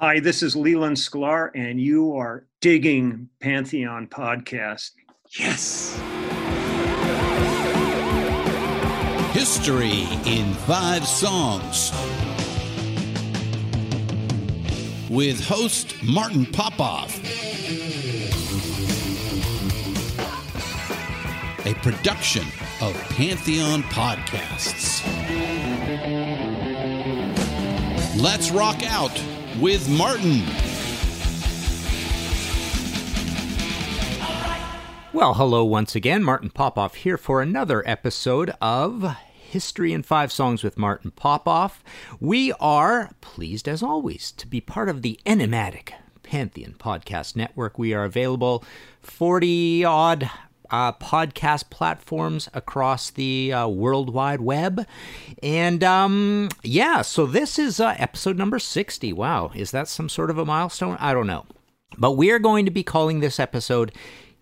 Hi, this is Leland Sklar, and you are digging Pantheon Podcast. Yes. History in Five Songs with host Martin Popoff. A production of Pantheon Podcasts. Let's rock out with Martin. Well, hello once again. Martin Popoff here for another episode of History in Five Songs with Martin Popoff. We are pleased, as always, to be part of the enigmatic Pantheon Podcast Network. We are available 40 odd uh, podcast platforms across the uh, World Wide Web. And um, yeah, so this is uh, episode number 60. Wow, is that some sort of a milestone? I don't know. But we are going to be calling this episode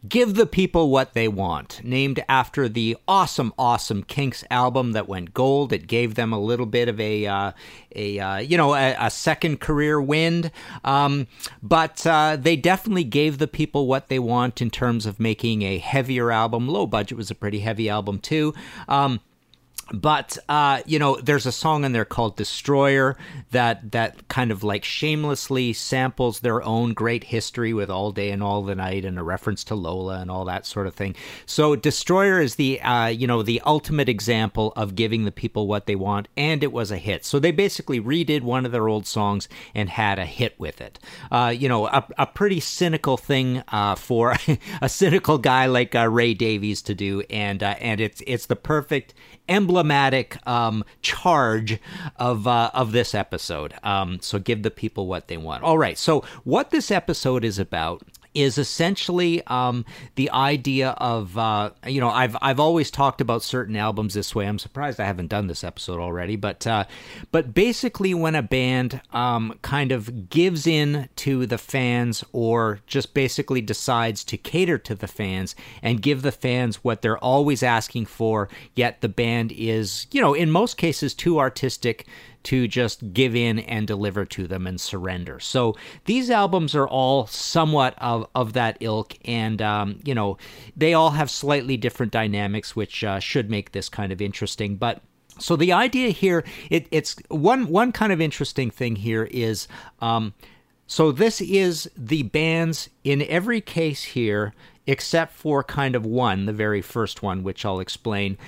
Give the People What They Want, named after the awesome, awesome Kinks album that went gold. It gave them a little bit of a, uh, a uh, you know, a, a, second career wind. Um, but uh, they definitely gave the people what they want in terms of making a heavier album. Low Budget was a pretty heavy album, too. Um, but uh, you know, there's a song in there called "Destroyer" that that kind of like shamelessly samples their own great history with "All Day and All the Night" and a reference to Lola and all that sort of thing. So, "Destroyer" is the uh, you know the ultimate example of giving the people what they want, and it was a hit. So they basically redid one of their old songs and had a hit with it. Uh, you know, a, a pretty cynical thing uh, for a cynical guy like uh, Ray Davies to do, and uh, and it's it's the perfect emblematic um, charge of uh, of this episode. Um, so give the people what they want. All right. So what this episode is about is essentially um, the idea of uh, you know I've I've always talked about certain albums this way. I'm surprised I haven't done this episode already, but uh, but basically when a band um, kind of gives in to the fans or just basically decides to cater to the fans and give the fans what they're always asking for, yet the band is you know in most cases too artistic to just give in and deliver to them and surrender. So these albums are all somewhat of, of that ilk, and um, you know they all have slightly different dynamics, which uh, should make this kind of interesting. But so the idea here, it, it's one one kind of interesting thing here is. Um, so this is the bands in every case here, except for kind of one, the very first one, which I'll explain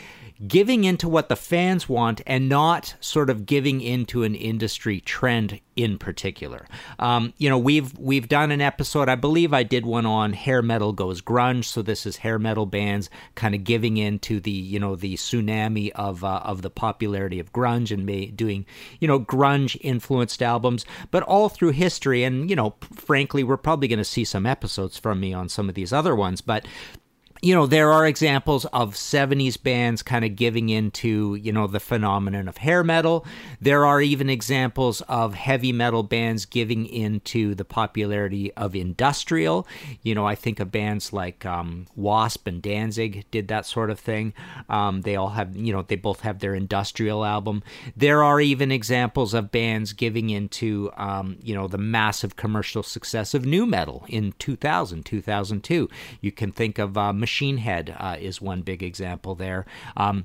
giving into what the fans want and not sort of giving into an industry trend in particular. Um, you know, we've we've done an episode. I believe I did one on hair metal goes grunge. So this is hair metal bands kind of giving into the you know the tsunami of uh, of the popularity of grunge and may, doing you know grunge influenced albums. But all through history, and you know, frankly, we're probably going to see some episodes from me on some of these other ones. But you know, there are examples of 70s bands kind of giving into, you know, the phenomenon of hair metal. There are even examples of heavy metal bands giving into the popularity of industrial. You know, I think of bands like um, Wasp and Danzig did that sort of thing. Um, they all have, you know, they both have their industrial album. There are even examples of bands giving into, um, you know, the massive commercial success of new metal in 2000, 2002. You can think of uh, Machine Head uh, is one big example there. Um,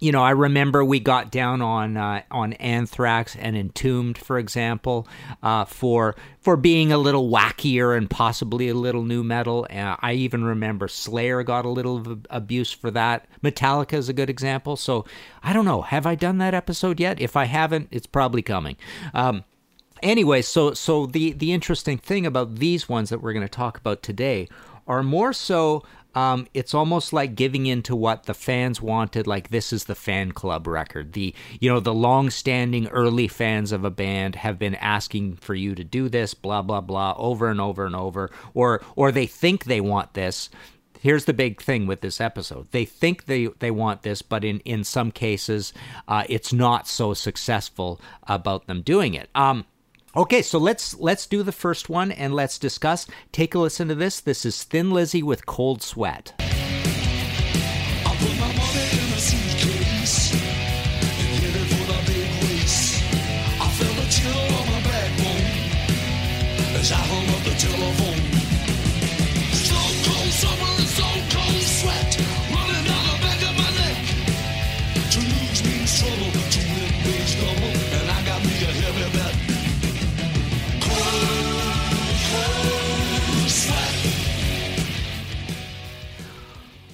you know, I remember we got down on uh, on Anthrax and Entombed, for example, uh, for for being a little wackier and possibly a little new metal. Uh, I even remember Slayer got a little abuse for that. Metallica is a good example. So I don't know. Have I done that episode yet? If I haven't, it's probably coming. Um, anyway, so so the the interesting thing about these ones that we're going to talk about today are more so um, it's almost like giving in to what the fans wanted. Like this is the fan club record. The you know the long-standing early fans of a band have been asking for you to do this, blah blah blah, over and over and over, or or they think they want this. Here's the big thing with this episode. They think they, they want this, but in, in some cases, uh, it's not so successful about them doing it. Um, Okay, so let's let's do the first one and let's discuss. Take a listen to this. This is Thin Lizzy with Cold Sweat. I hung up the telephone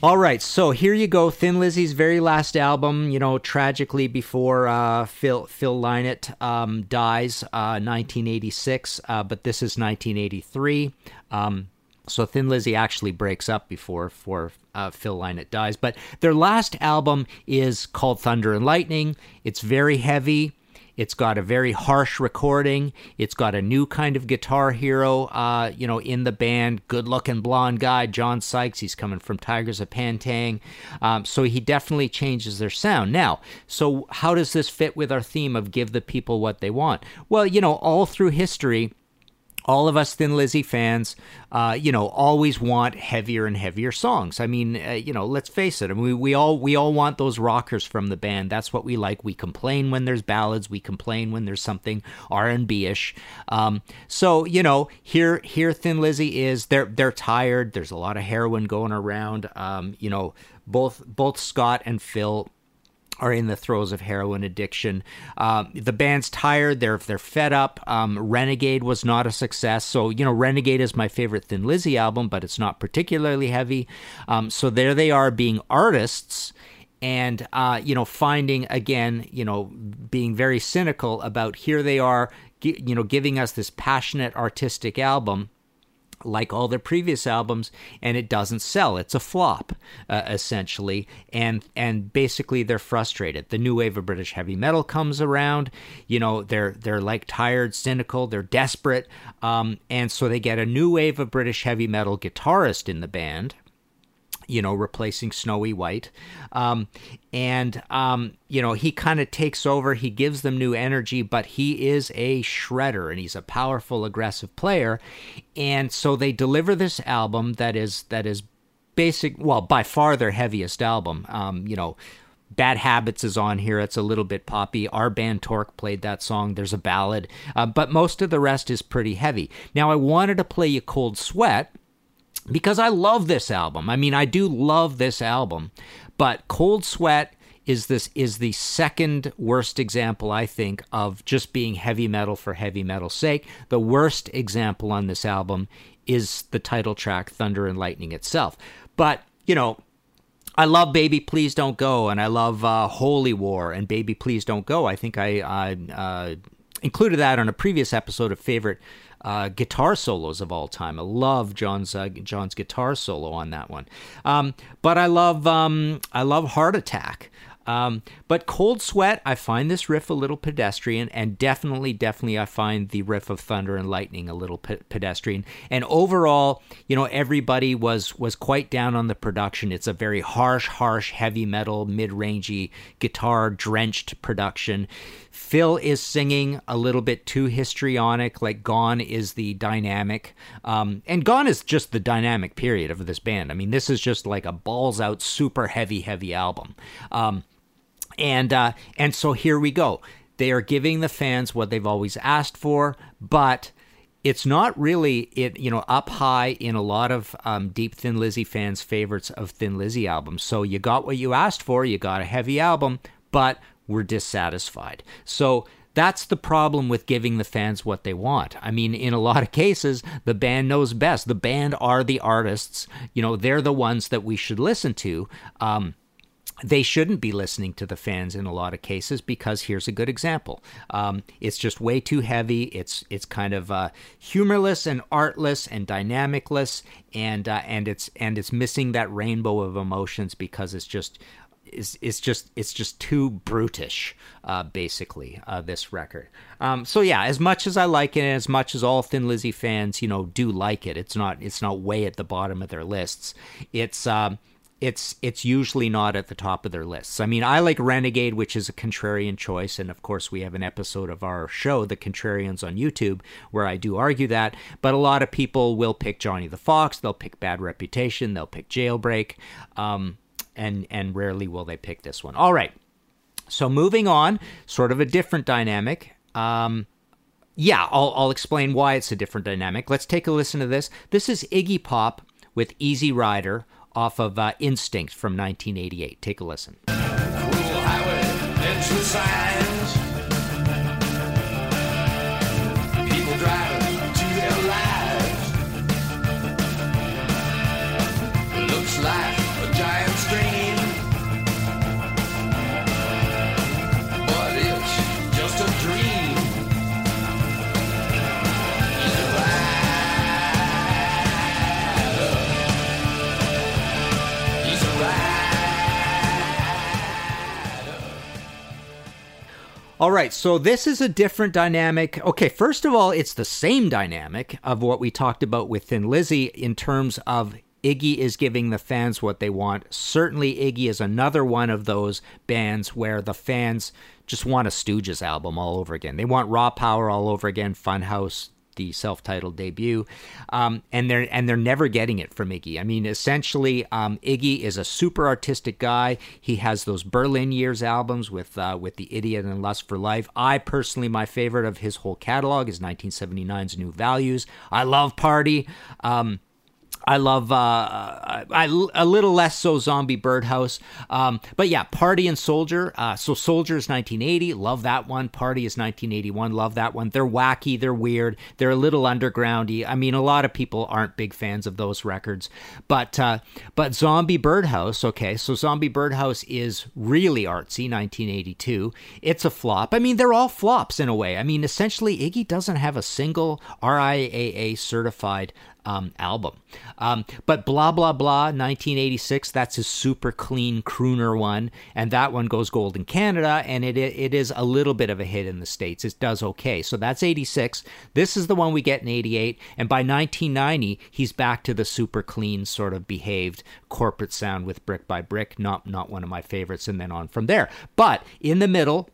All right, so here you go. Thin Lizzy's very last album, you know, tragically before uh, Phil Phil Lynott um, dies, uh, 1986. Uh, but this is 1983. Um, so Thin Lizzy actually breaks up before for uh, Phil Lynott dies. But their last album is called Thunder and Lightning. It's very heavy. It's got a very harsh recording. It's got a new kind of guitar hero, uh, you know, in the band. Good-looking blonde guy, John Sykes. He's coming from Tygers of Pan Tang, um, so he definitely changes their sound. Now, so how does this fit with our theme of give the people what they want? Well, you know, all through history all of us Thin Lizzy fans, uh, you know, always want heavier and heavier songs. I mean, uh, you know, let's face it. I mean, we, we all we all want those rockers from the band. That's what we like. We complain when there's ballads. We complain when there's something R and B ish. Um, so you know, here here Thin Lizzy is. They're they're tired. There's a lot of heroin going around. Um, you know, both both Scott and Phil are in the throes of heroin addiction. Um, the band's tired. They're they're fed up. Um, Renegade was not a success. So you know, Renegade is my favorite Thin Lizzy album, but it's not particularly heavy. Um, so there they are, being artists. And uh, you know, finding again, you know, being very cynical about here they are, you know, giving us this passionate artistic album, like all their previous albums and it doesn't sell. It's a flop uh, essentially. And and basically they're frustrated. The new wave of british heavy metal comes around. You know they're they're like tired cynical they're desperate um, and so they get a new wave of british heavy metal guitarist in the band you know, replacing Snowy White. Um, and, um, you know, he kind of takes over, he gives them new energy, but he is a shredder and he's a powerful, aggressive player. And so they deliver this album that is, that is basic, well, by far their heaviest album. Um, you know, Bad Habits is on here. It's a little bit poppy. Our band Torque played that song. There's a ballad, uh, but most of the rest is pretty heavy. Now, I wanted to play you Cold Sweat because I love this album. I mean, I do love this album, but Cold Sweat is this is the second worst example I think of just being heavy metal for heavy metal's sake. The worst example on this album is the title track Thunder and Lightning itself. But, you know, I love Baby Please Don't Go and I love uh, Holy War and Baby Please Don't Go. I think I, I uh, included that on a previous episode of favorite uh, guitar solos of all time. I love John's uh, John's guitar solo on that one. Um, but I love um, I love Heart Attack. Um, but Cold Sweat, I find this riff a little pedestrian, and definitely, definitely, I find the riff of Thunder and Lightning a little pe- pedestrian. And overall, you know, everybody was was quite down on the production. It's a very harsh, harsh, heavy metal, mid rangey, guitar drenched production. Phil is singing a little bit too histrionic, like Gone is the dynamic. Um, and Gone is just the dynamic period of this band. I mean, this is just like a balls out, super heavy, heavy album. Um, and uh, and so here we go. They are giving the fans what they've always asked for, but it's not really it you know up high in a lot of um, deep Thin Lizzy fans' favorites of Thin Lizzy albums. So you got what you asked for. You got a heavy album, but we're dissatisfied. So that's the problem with giving the fans what they want. I mean, in a lot of cases, the band knows best. The band are the artists. You know, they're the ones that we should listen to. Um, they shouldn't be listening to the fans in a lot of cases because here's a good example. Um, it's just way too heavy. It's it's kind of uh, humorless and artless and dynamicless, and uh, and it's and it's missing that rainbow of emotions because it's just it's, it's just it's just too brutish, uh, basically. Uh, this record. Um, so yeah, as much as I like it, and as much as all Thin Lizzy fans, you know, do like it, it's not it's not way at the bottom of their lists. It's um, it's it's usually not at the top of their lists. I mean, I like Renegade, which is a contrarian choice, and of course, we have an episode of our show, The Contrarians, on YouTube, where I do argue that. But a lot of people will pick Johnny the Fox, they'll pick Bad Reputation, they'll pick Jailbreak, um, and and rarely will they pick this one. All right, so moving on, sort of a different dynamic. Um, yeah, I'll, I'll explain why it's a different dynamic. Let's take a listen to this. This is Iggy Pop with Easy Rider off of uh, Instinct from 1988. Take a listen. All right, so this is a different dynamic. Okay, first of all, it's the same dynamic of what we talked about with Thin Lizzy in terms of Iggy is giving the fans what they want. Certainly, Iggy is another one of those bands where the fans just want a Stooges album all over again. They want Raw Power all over again, Funhouse, the self-titled debut, um, and they're and they're never getting it from Iggy. I mean, essentially, um, Iggy is a super artistic guy. He has those Berlin Years albums with uh, with the Idiot and Lust for Life. I personally, my favorite of his whole catalog is 1979's New Values. I love Party. Um, I love uh, I, a little less so Zombie Birdhouse, um, but yeah, Party and Soldier. Uh, so Soldier is 1980, love that one. Party is 1981, love that one. They're wacky, they're weird, they're a little undergroundy. I mean, a lot of people aren't big fans of those records, but uh, but Zombie Birdhouse, okay, so Zombie Birdhouse is really artsy. 1982, it's a flop. I mean, they're all flops in a way. I mean, essentially, Iggy doesn't have a single RIAA certified um, album. Um, but blah blah blah, 1986. That's his super clean crooner one, and that one goes gold in Canada, and it it is a little bit of a hit in the states. It does okay. So that's 86. This is the one we get in 88, and by 1990, he's back to the super clean sort of behaved corporate sound with Brick by Brick. Not not one of my favorites, and then on from there. But in the middle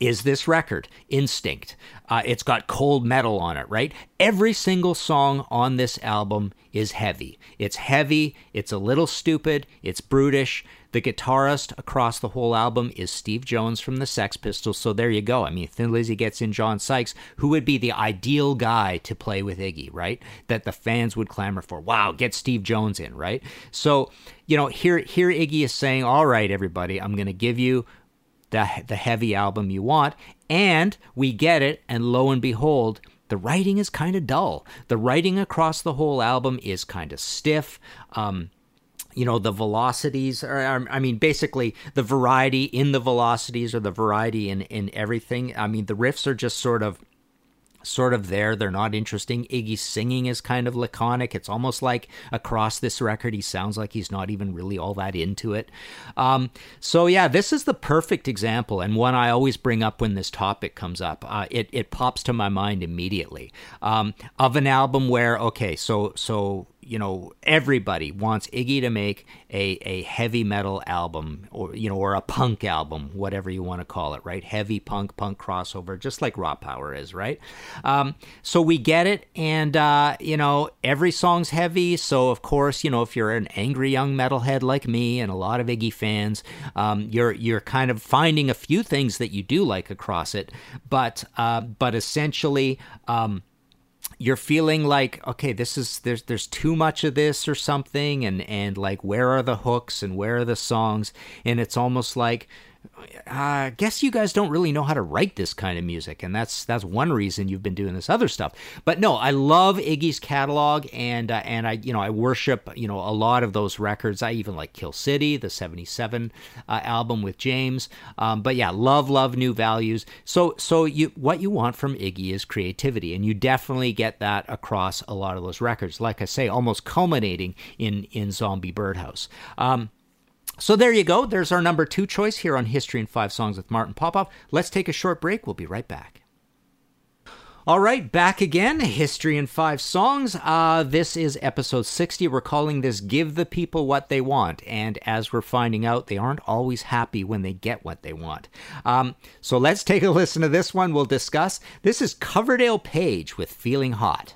is this record, Instinct. Uh, it's got cold metal on it, right? Every single song on this album is heavy. It's heavy, it's a little stupid, it's brutish. The guitarist across the whole album is Steve Jones from the Sex Pistols, so there you go. I mean, Thin Lizzy gets in John Sykes, who would be the ideal guy to play with Iggy, right? That the fans would clamor for. Wow, get Steve Jones in, right? So, you know, here here Iggy is saying, "All right, everybody, I'm going to give you the, the heavy album you want. And we get it, and lo and behold, the writing is kind of dull. The writing across the whole album is kind of stiff. Um, you know, the velocities, or I mean, basically the variety in the velocities or the variety in, in everything. I mean, the riffs are just sort of sort of there. They're not interesting. Iggy's singing is kind of laconic. It's almost like across this record, he sounds like he's not even really all that into it. Um, so yeah, this is the perfect example and one I always bring up when this topic comes up. Uh, it it pops to my mind immediately um, of an album where okay, so so you know everybody wants Iggy to make a, a heavy metal album or you know or a punk album whatever you want to call it right? Heavy punk punk crossover just like raw power is right? Um, so we get it and uh, you know every song's heavy. So of course you know if you're an angry young metalhead like me and a lot of Iggy fans um, you're you're kind of finding a few things that you do like across it. But uh, but essentially um, you're feeling like okay this is there's there's too much of this or something and and like where are the hooks and where are the songs? And it's almost like I guess you guys don't really know how to write this kind of music, and that's that's one reason you've been doing this other stuff. But no, I love Iggy's catalog, and uh, and I you know I worship you know a lot of those records. I even like Kill City, the '77 uh, album with James. Um, but yeah, love love New Values. So so you what you want from Iggy is creativity, and you definitely get that across a lot of those records. Like I say, almost culminating in in Zombie Birdhouse. Um, so there you go. There's our number two choice here on History in Five Songs with Martin Popoff. Let's take a short break. We'll be right back. All right, back again. History in Five Songs. Uh, this is episode 60. We're calling this Give the People What They Want. And as we're finding out, they aren't always happy when they get what they want. Um, so let's take a listen to this one. We'll discuss. This is Coverdale Page with Feeling Hot.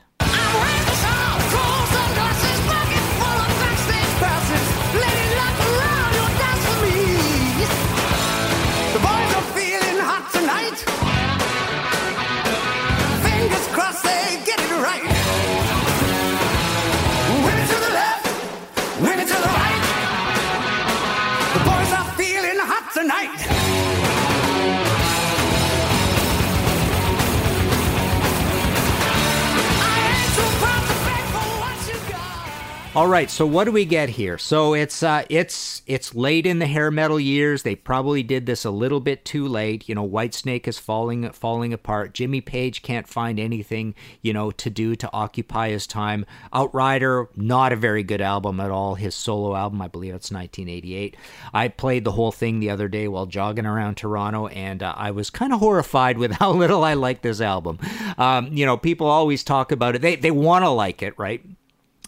All right, so what do we get here? So it's uh, it's it's late in the hair metal years. They probably did this a little bit too late. You know, Whitesnake is falling falling apart. Jimmy Page can't find anything you know to do to occupy his time. Outrider, not a very good album at all. His solo album, I believe it's 1988. I played the whole thing the other day while jogging around Toronto, and uh, I was kind of horrified with how little I like this album. Um, you know, people always talk about it. They they want to like it, right?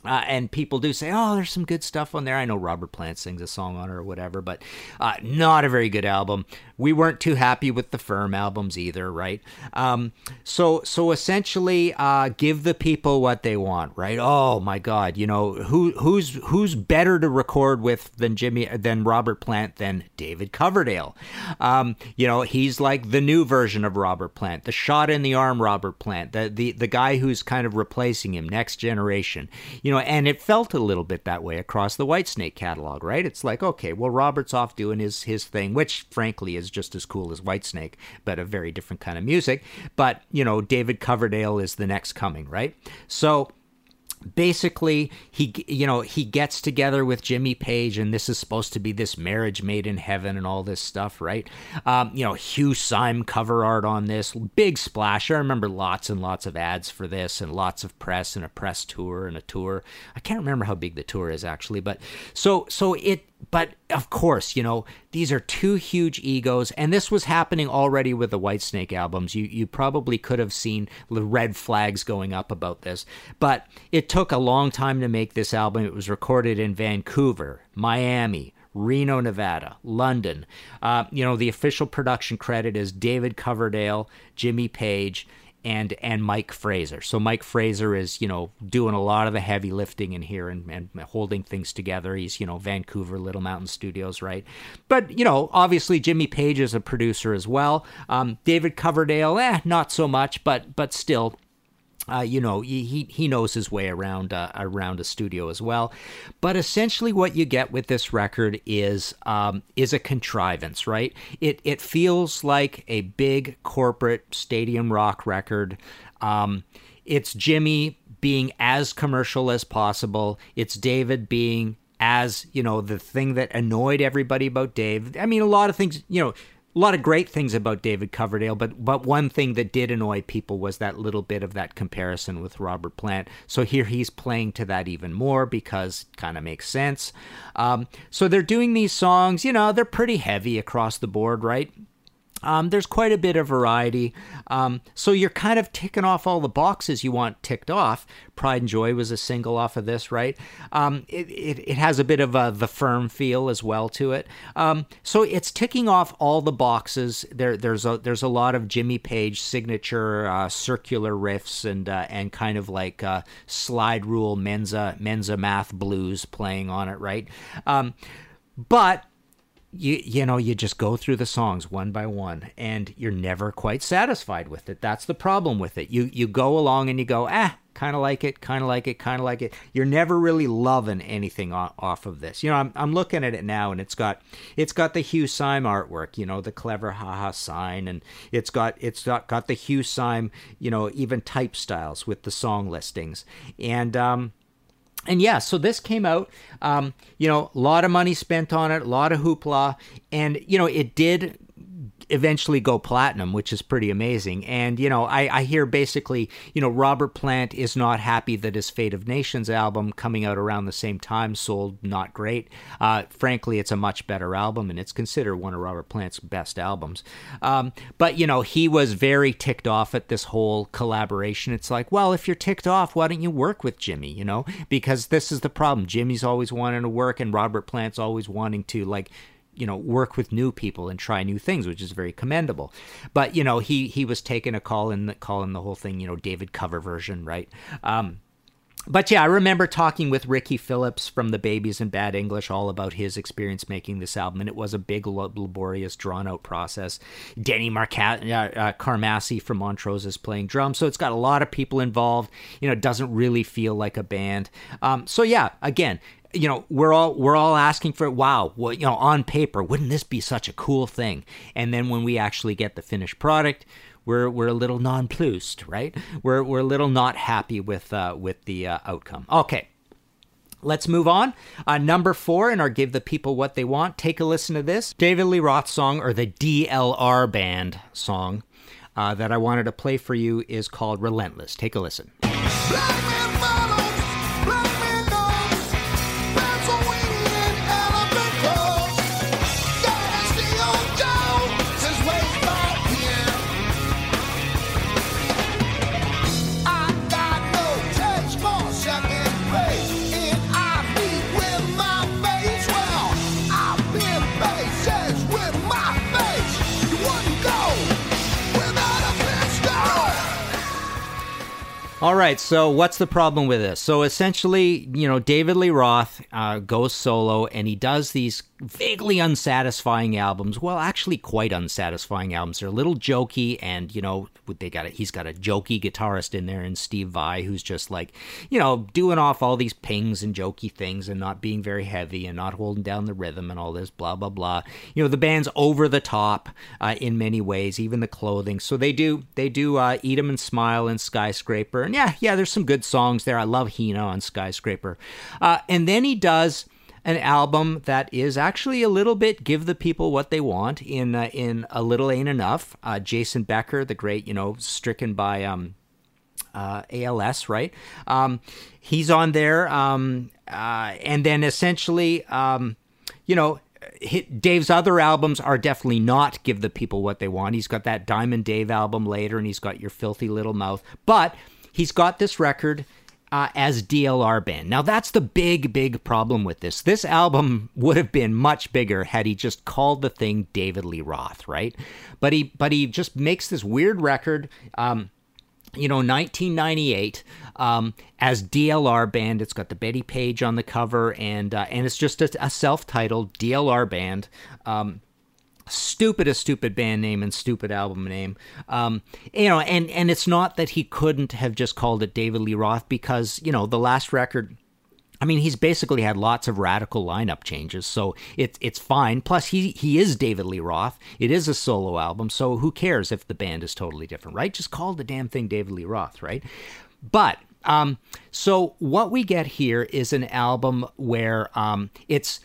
Uh, and people do say, "Oh, there's some good stuff on there." I know Robert Plant sings a song on it or whatever, but uh, not a very good album. We weren't too happy with the Firm albums either, right? Um, so, so essentially, uh, give the people what they want, right? Oh my God, you know who who's who's better to record with than Jimmy than Robert Plant than David Coverdale? Um, you know, he's like the new version of Robert Plant, the shot in the arm Robert Plant, the the the guy who's kind of replacing him, next generation. You know and it felt a little bit that way across the Whitesnake catalog, right? It's like, okay, well, Robert's off doing his his thing, which frankly is just as cool as Whitesnake, but a very different kind of music. But you know, David Coverdale is the next coming, right? So basically he you know he gets together with jimmy page and this is supposed to be this marriage made in heaven and all this stuff right um, you know hugh syme cover art on this big splash i remember lots and lots of ads for this and lots of press and a press tour and a tour i can't remember how big the tour is actually but so so it but of course, you know, these are two huge egos, and this was happening already with the Whitesnake albums. You you probably could have seen the red flags going up about this, but it took a long time to make this album. It was recorded in Vancouver, Miami, Reno, Nevada, London. Uh, you know, the official production credit is David Coverdale, Jimmy Page, and and Mike Fraser. So Mike Fraser is you know doing a lot of the heavy lifting in here and, and holding things together. He's you know Vancouver Little Mountain Studios, right? But you know obviously Jimmy Page is a producer as well. Um, David Coverdale, eh, not so much, but but still uh, you know, he he knows his way around uh, around a studio as well. But essentially, what you get with this record is um, is a contrivance, right? It it feels like a big corporate stadium rock record. Um, it's Jimmy being as commercial as possible. It's David being as you know the thing that annoyed everybody about Dave. I mean, a lot of things. You know, a lot of great things about David Coverdale, but but one thing that did annoy people was that little bit of that comparison with Robert Plant. So here he's playing to that even more because it kind of makes sense. Um, so they're doing these songs, you know, they're pretty heavy across the board, right? Um, there's quite a bit of variety. Um, so you're kind of ticking off all the boxes you want ticked off. Pride and Joy was a single off of this, right? Um, it, it, it, has a bit of a the firm feel as well to it. Um, so it's ticking off all the boxes. There, there's a there's a lot of Jimmy Page signature uh, circular riffs and uh, and kind of like uh, slide rule Mensa Mensa math blues playing on it, right? Um, but you you know you just go through the songs one by one and you're never quite satisfied with it that's the problem with it you you go along and you go ah kind of like it, kind of like it, kind of like it. You're never really loving anything off of this. You know, I'm, I'm looking at it now, and it's got it's got the Hugh Syme artwork. You know, the clever haha sign, and it's got it's got got the Hugh Syme. You know, even type styles with the song listings, and um, and yeah, so this came out, um, you know, a lot of money spent on it, a lot of hoopla, and you know, it did eventually go platinum, which is pretty amazing. And, you know, I, I hear basically, you know, Robert Plant is not happy that his Fate of Nations album coming out around the same time sold not great. Uh, frankly, it's a much better album and it's considered one of Robert Plant's best albums. Um, but, you know, he was very ticked off at this whole collaboration. It's like, well, if you're ticked off, why don't you work with Jimmy, you know? Because this is the problem. Jimmy's always wanting to work and Robert Plant's always wanting to, like, you know work with new people and try new things which is very commendable but you know he he was taking a call in the call in the whole thing you know david cover version right um but yeah, I remember talking with Ricky Phillips from the Babys in Bad English all about his experience making this album, and it was a big, laborious, drawn-out process. Denny Marca- uh, uh, Carmassi from Montrose is playing drums, so it's got a lot of people involved. You know, it doesn't really feel like a band. Um, so yeah, again, you know we're all we're all asking for wow well you know on paper wouldn't this be such a cool thing and then when we actually get the finished product we're we're a little nonplussed right we're we're a little not happy with uh, with the uh, outcome okay Let's move on. Uh, number four in our Give the People What They Want. Take a listen to this David Lee Roth song, or the DLR Band song, uh, that I wanted to play for you is called Relentless. Take a listen. All right, so what's the problem with this? So essentially, you know, David Lee Roth uh, goes solo and he does these vaguely unsatisfying albums. Well, actually, quite unsatisfying albums. They're a little jokey, and you know, they got a, he's got a jokey guitarist in there, and Steve Vai, who's just like, you know, doing off all these pings and jokey things, and not being very heavy, and not holding down the rhythm, and all this blah blah blah. You know, the band's over the top uh, in many ways, even the clothing. So they do they do uh, Eat 'Em and Smile and Skyscraper, and yeah, yeah, there's some good songs there. I love Hina on Skyscraper, uh, and then he does an album that is actually a little bit give the people what they want in uh, in a little ain't enough. Uh, Jason Becker, the great, you know, stricken by um, uh, ALS, right? Um, he's on there, um, uh, and then essentially, um, you know. Dave's other albums are definitely not give the people what they want. He's got that Diamond Dave album later, and he's got Your Filthy Little Mouth. But he's got this record uh, as DLR band. Now that's the big, big problem with this. This album would have been much bigger had he just called the thing David Lee Roth, right? But he, but he just makes this weird record. Um, you know, 1998 um, as DLR band. It's got the Betty Page on the cover, and uh, and it's just a, a self-titled DLR band. Um, stupidest stupid band name and stupid album name um, you know and and it's not that he couldn't have just called it david lee roth because you know the last record I mean, he's basically had lots of radical lineup changes, so it's it's fine. Plus, he he is David Lee Roth. It is a solo album, so who cares if the band is totally different, right? Just call the damn thing David Lee Roth, right? But um, so what we get here is an album where um, it's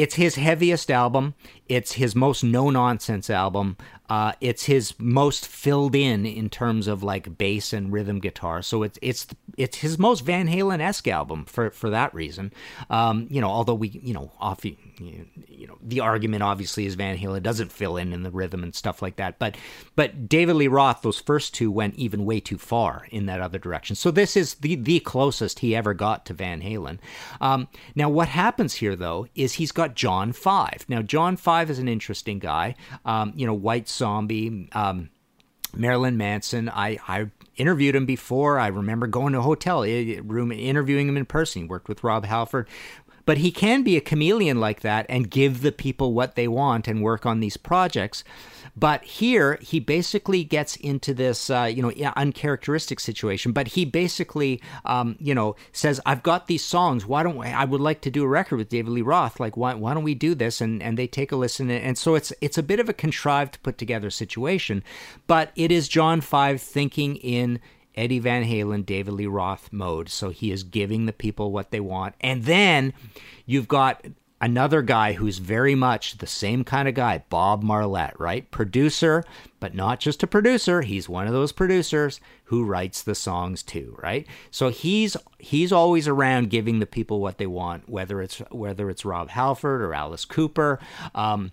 it's his heaviest album. It's his most no nonsense album. Uh, it's his most filled in in terms of like bass and rhythm guitar. So it's it's it's his most Van Halen esque album for for that reason. Um, you know, although we you know off you, know the argument obviously is Van Halen doesn't fill in in the rhythm and stuff like that. But but David Lee Roth, those first two went even way too far in that other direction. So this is the the closest he ever got to Van Halen. Um, now what happens here though is he's got John Five. Now John Five is an interesting guy. Um, you know, White Zombie, um, Marilyn Manson. I, I interviewed him before. I remember going to a hotel room interviewing him in person. He worked with Rob Halford. but he can be a chameleon like that and give the people what they want and work on these projects. But here, he basically gets into this, uh, you know, uncharacteristic situation. But he basically, um, you know, says, "I've got these songs. Why don't we, I would like to do a record with David Lee Roth? Like, why, why don't we do this?" And and they take a listen. And so it's it's a bit of a contrived, put together situation, but it is John Five thinking in Eddie Van Halen, David Lee Roth mode. So he is giving the people what they want. And then you've got another guy who's very much the same kind of guy, Bob Marlette, right? Producer, but not just a producer. He's one of those producers who writes the songs too, right? So he's he's always around giving the people what they want, whether it's whether it's Rob Halford or Alice Cooper. Um,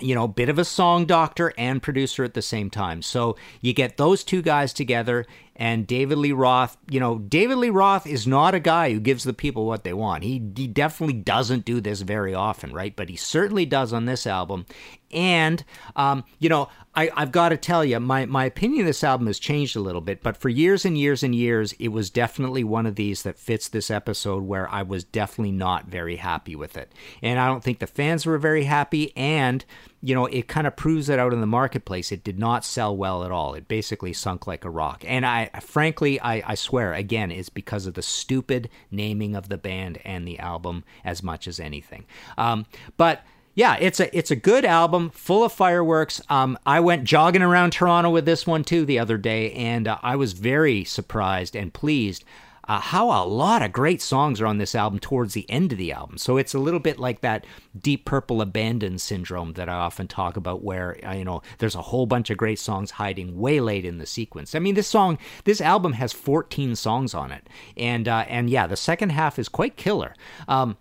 you know, bit of a song doctor and producer at the same time. So you get those two guys together, and David Lee Roth, you know, David Lee Roth is not a guy who gives the people what they want. He, he definitely doesn't do this very often, right? But he certainly does on this album. And, um, you know, I, I've got to tell you, my, my opinion of this album has changed a little bit, but for years and years and years, it was definitely one of these that fits this episode where I was definitely not very happy with it. And I don't think the fans were very happy. And, you know, it kind of proves it out in the marketplace. It did not sell well at all. It basically sunk like a rock. And I, frankly, I, I swear, again, it's because of the stupid naming of the band and the album as much as anything. Um, but yeah, it's a it's a good album, full of fireworks. Um, I went jogging around Toronto with this one too the other day, and uh, I was very surprised and pleased uh, how a lot of great songs are on this album towards the end of the album. So it's a little bit like that Deep Purple abandon syndrome that I often talk about, where uh, you know there's a whole bunch of great songs hiding way late in the sequence. I mean, this song, this album has 14 songs on it, and uh, and yeah, the second half is quite killer. Um,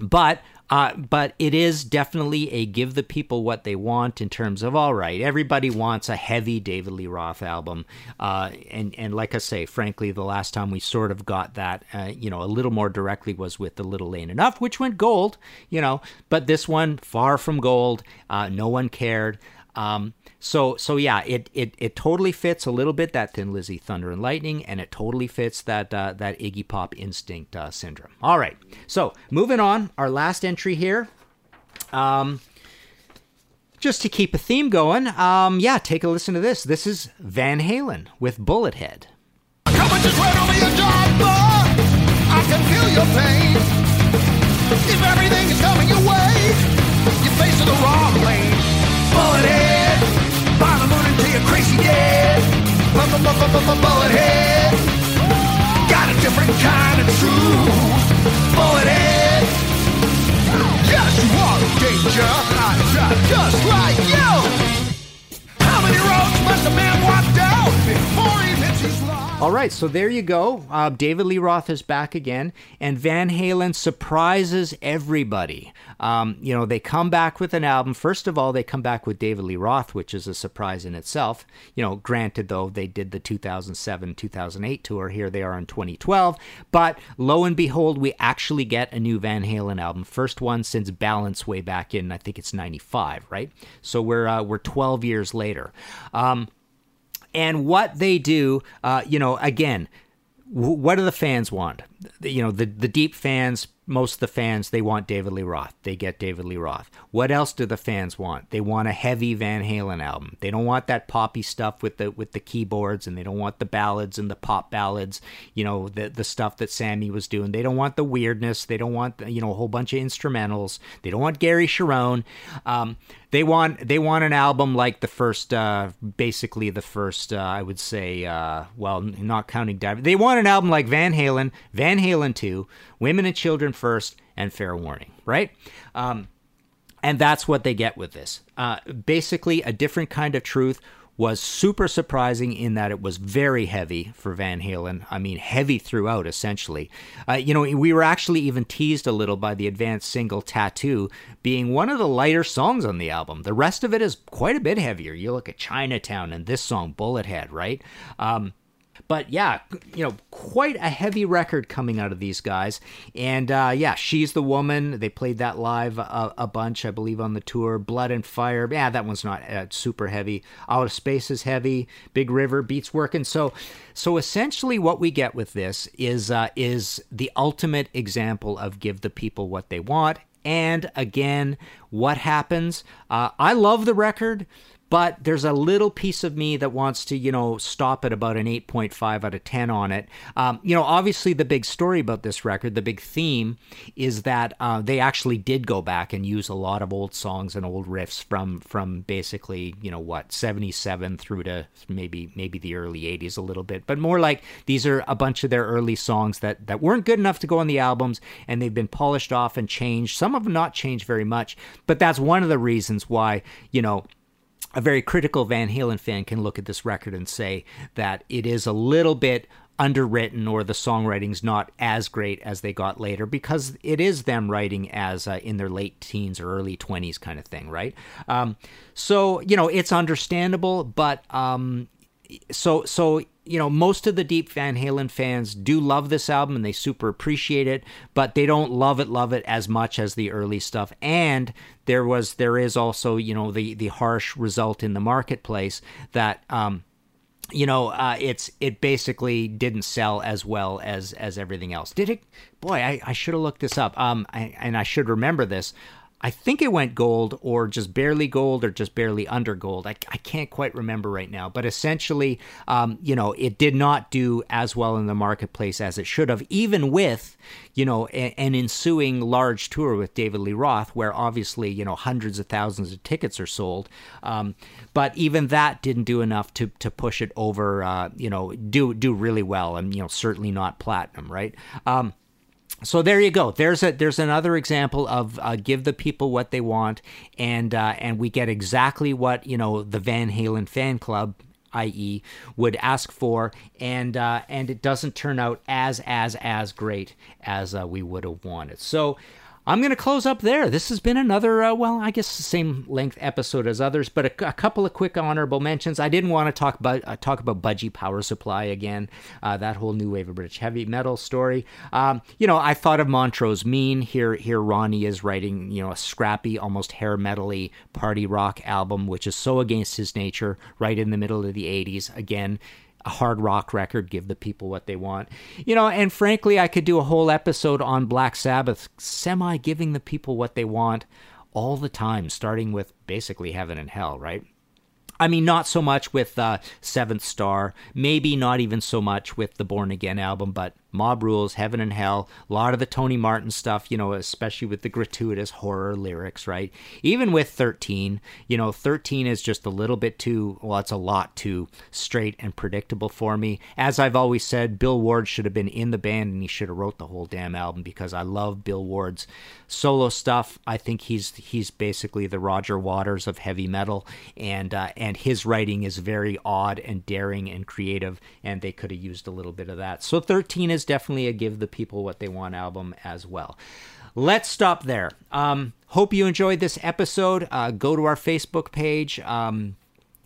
but uh, but it is definitely a give the people what they want in terms of all right. Everybody wants a heavy David Lee Roth album, uh, and and like I say, frankly, the last time we sort of got that, uh, you know, a little more directly was with the Little Ain't Enough, which went gold, you know. But this one, far from gold. Uh, no one cared. Um, so so yeah, it, it it totally fits a little bit that Thin Lizzy Thunder and Lightning, and it totally fits that uh, that Iggy Pop Instinct uh, syndrome. All right, so moving on, our last entry here. Um, just to keep a theme going, um, yeah, take a listen to this. This is Van Halen with Bullethead. I can feel your pain. If everything is coming your way, you're facing the wrong lane. You crazy dead. Bullet head. Got a different kind of truth. Bullet head. Yes, you are danger. I try just like you. How many roads must a man walk down before he hits his line? All right, so there you go. Uh, David Lee Roth is back again, and Van Halen surprises everybody. Um, you know, they come back with an album. First of all, they come back with David Lee Roth, which is a surprise in itself. You know, granted, though, they did the 2007 2008 tour. Here they are in 2012. But lo and behold, we actually get a new Van Halen album. First one since Balance way back in, I think it's 95, right? So we're, uh, we're 12 years later. Um, and what they do, uh, you know, again, what do the fans want? You know, the the deep fans most of the fans they want David Lee Roth. They get David Lee Roth. What else do the fans want? They want a heavy Van Halen album. They don't want that poppy stuff with the with the keyboards and they don't want the ballads and the pop ballads, you know, the the stuff that Sammy was doing. They don't want the weirdness. They don't want you know a whole bunch of instrumentals. They don't want Gary Cherone. Um, they want they want an album like the first uh, basically the first uh, I would say uh, well not counting David. They want an album like Van Halen, Van Halen 2, Women and Children First, and Fair Warning, right? Um, and that's what they get with this. Uh, basically, a different kind of truth was super surprising in that it was very heavy for Van Halen. I mean, heavy throughout, essentially. Uh, you know, we were actually even teased a little by the advanced single Tattoo being one of the lighter songs on the album. The rest of it is quite a bit heavier. You look at Chinatown and this song, Bullethead, right? Um, but yeah, you know, quite a heavy record coming out of these guys. And uh, yeah, she's the woman. They played that live a, a, bunch, I believe, on the tour. Blood and Fire. Yeah, that one's not uh, super heavy. Out of Space is heavy. Big River beats working. So, so essentially, what we get with this is uh, is the ultimate example of give the people what they want. And again, what happens? Uh, I love the record. But there's a little piece of me that wants to, you know, stop at about an 8.5 out of 10 on it. Um, you know, obviously, the big story about this record, the big theme, is that uh, they actually did go back and use a lot of old songs and old riffs from from basically, you know, what 77 through to maybe maybe the early 80s a little bit, but more like these are a bunch of their early songs that that weren't good enough to go on the albums, and they've been polished off and changed. Some of them not changed very much, but that's one of the reasons why you know a very critical Van Halen fan can look at this record and say that it is a little bit underwritten or the songwriting's not as great as they got later because it is them writing as uh, in their late teens or early 20s kind of thing right? Um, so you know it's understandable but um, so so you know most of the deep van halen fans do love this album and they super appreciate it but they don't love it love it as much as the early stuff. And there was there is also you know the the harsh result in the marketplace that um you know uh, it's it basically didn't sell as well as as everything else. Did it? Boy i, I should have looked this up. Um I, and i should remember this I think it went gold or just barely gold or just barely under gold. I, I can't quite remember right now. But essentially, um, you know, it did not do as well in the marketplace as it should have, even with, you know, a, an ensuing large tour with David Lee Roth, where obviously, you know, hundreds of thousands of tickets are sold. Um, but even that didn't do enough to, to push it over, uh, you know, do, do really well. And, you know, certainly not platinum, right? Um, so there you go. There's a there's another example of uh, give the people what they want, and uh, and we get exactly what you know the Van Halen fan club, i.e., would ask for, and uh, and it doesn't turn out as as as great as uh, we would have wanted. So I'm going to close up there. This has been another, uh, well, I guess the same length episode as others, but a, a couple of quick honorable mentions. I didn't want to talk about uh, talk about Budgie Power Supply again, uh, that whole new wave of British heavy metal story. Um, you know, I thought of Montrose Mean. Here, here, Ronnie is writing, you know, a scrappy, almost hair metally party rock album, which is so against his nature, right in the middle of the '80s. Again, a hard rock record, give the people what they want. You know, and frankly, I could do a whole episode on Black Sabbath, semi giving the people what they want all the time, starting with basically heaven and hell, right? I mean, not so much with uh, Seventh Star, maybe not even so much with the Born Again album, but Mob Rules, Heaven and Hell, a lot of the Tony Martin stuff, you know, especially with the gratuitous horror lyrics, right? Even with 13, you know, 13 is just a little bit too, well, it's a lot too straight and predictable for me. As I've always said, Bill Ward should have been in the band and he should have wrote the whole damn album because I love Bill Ward's solo stuff. I think he's he's basically the Roger Waters of heavy metal and uh, and his writing is very odd and daring and creative and they could have used a little bit of that. So 13 is is definitely a give the people what they want album as well. Let's stop there. Um, hope you enjoyed this episode. Uh, go to our Facebook page. Um,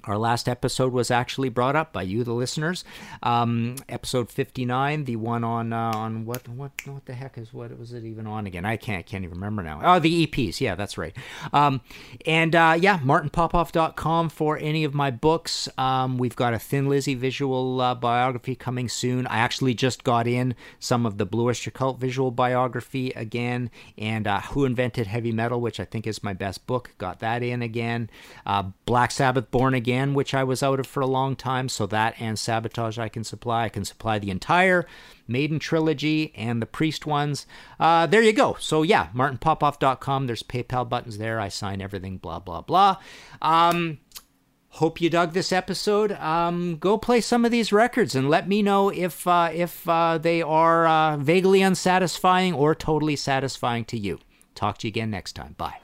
our last episode was actually brought up by you, the listeners. Um, episode fifty nine, the one on uh, on what what what the heck is what was it even on again? I can't can't even remember now. Oh, the EPs, yeah, that's right. Um, and uh, yeah, martinpopoff.com for any of my books. Um, we've got a Thin Lizzy visual uh, biography coming soon. I actually just got in some of the Blue Oyster Cult visual biography again, and uh, Who Invented Heavy Metal, which I think is my best book. Got that in again. Uh, Black Sabbath, Born Again again, which I was out of for a long time. So that and Sabotage I can supply. I can supply the entire Maiden trilogy and the Priest ones. Uh, there you go. So yeah, martinpopoff.com. There's PayPal buttons there. I sign everything, blah, blah, blah. Um, hope you dug this episode. Um, go play some of these records and let me know if uh, if uh, they are uh, vaguely unsatisfying or totally satisfying to you. Talk to you again next time. Bye.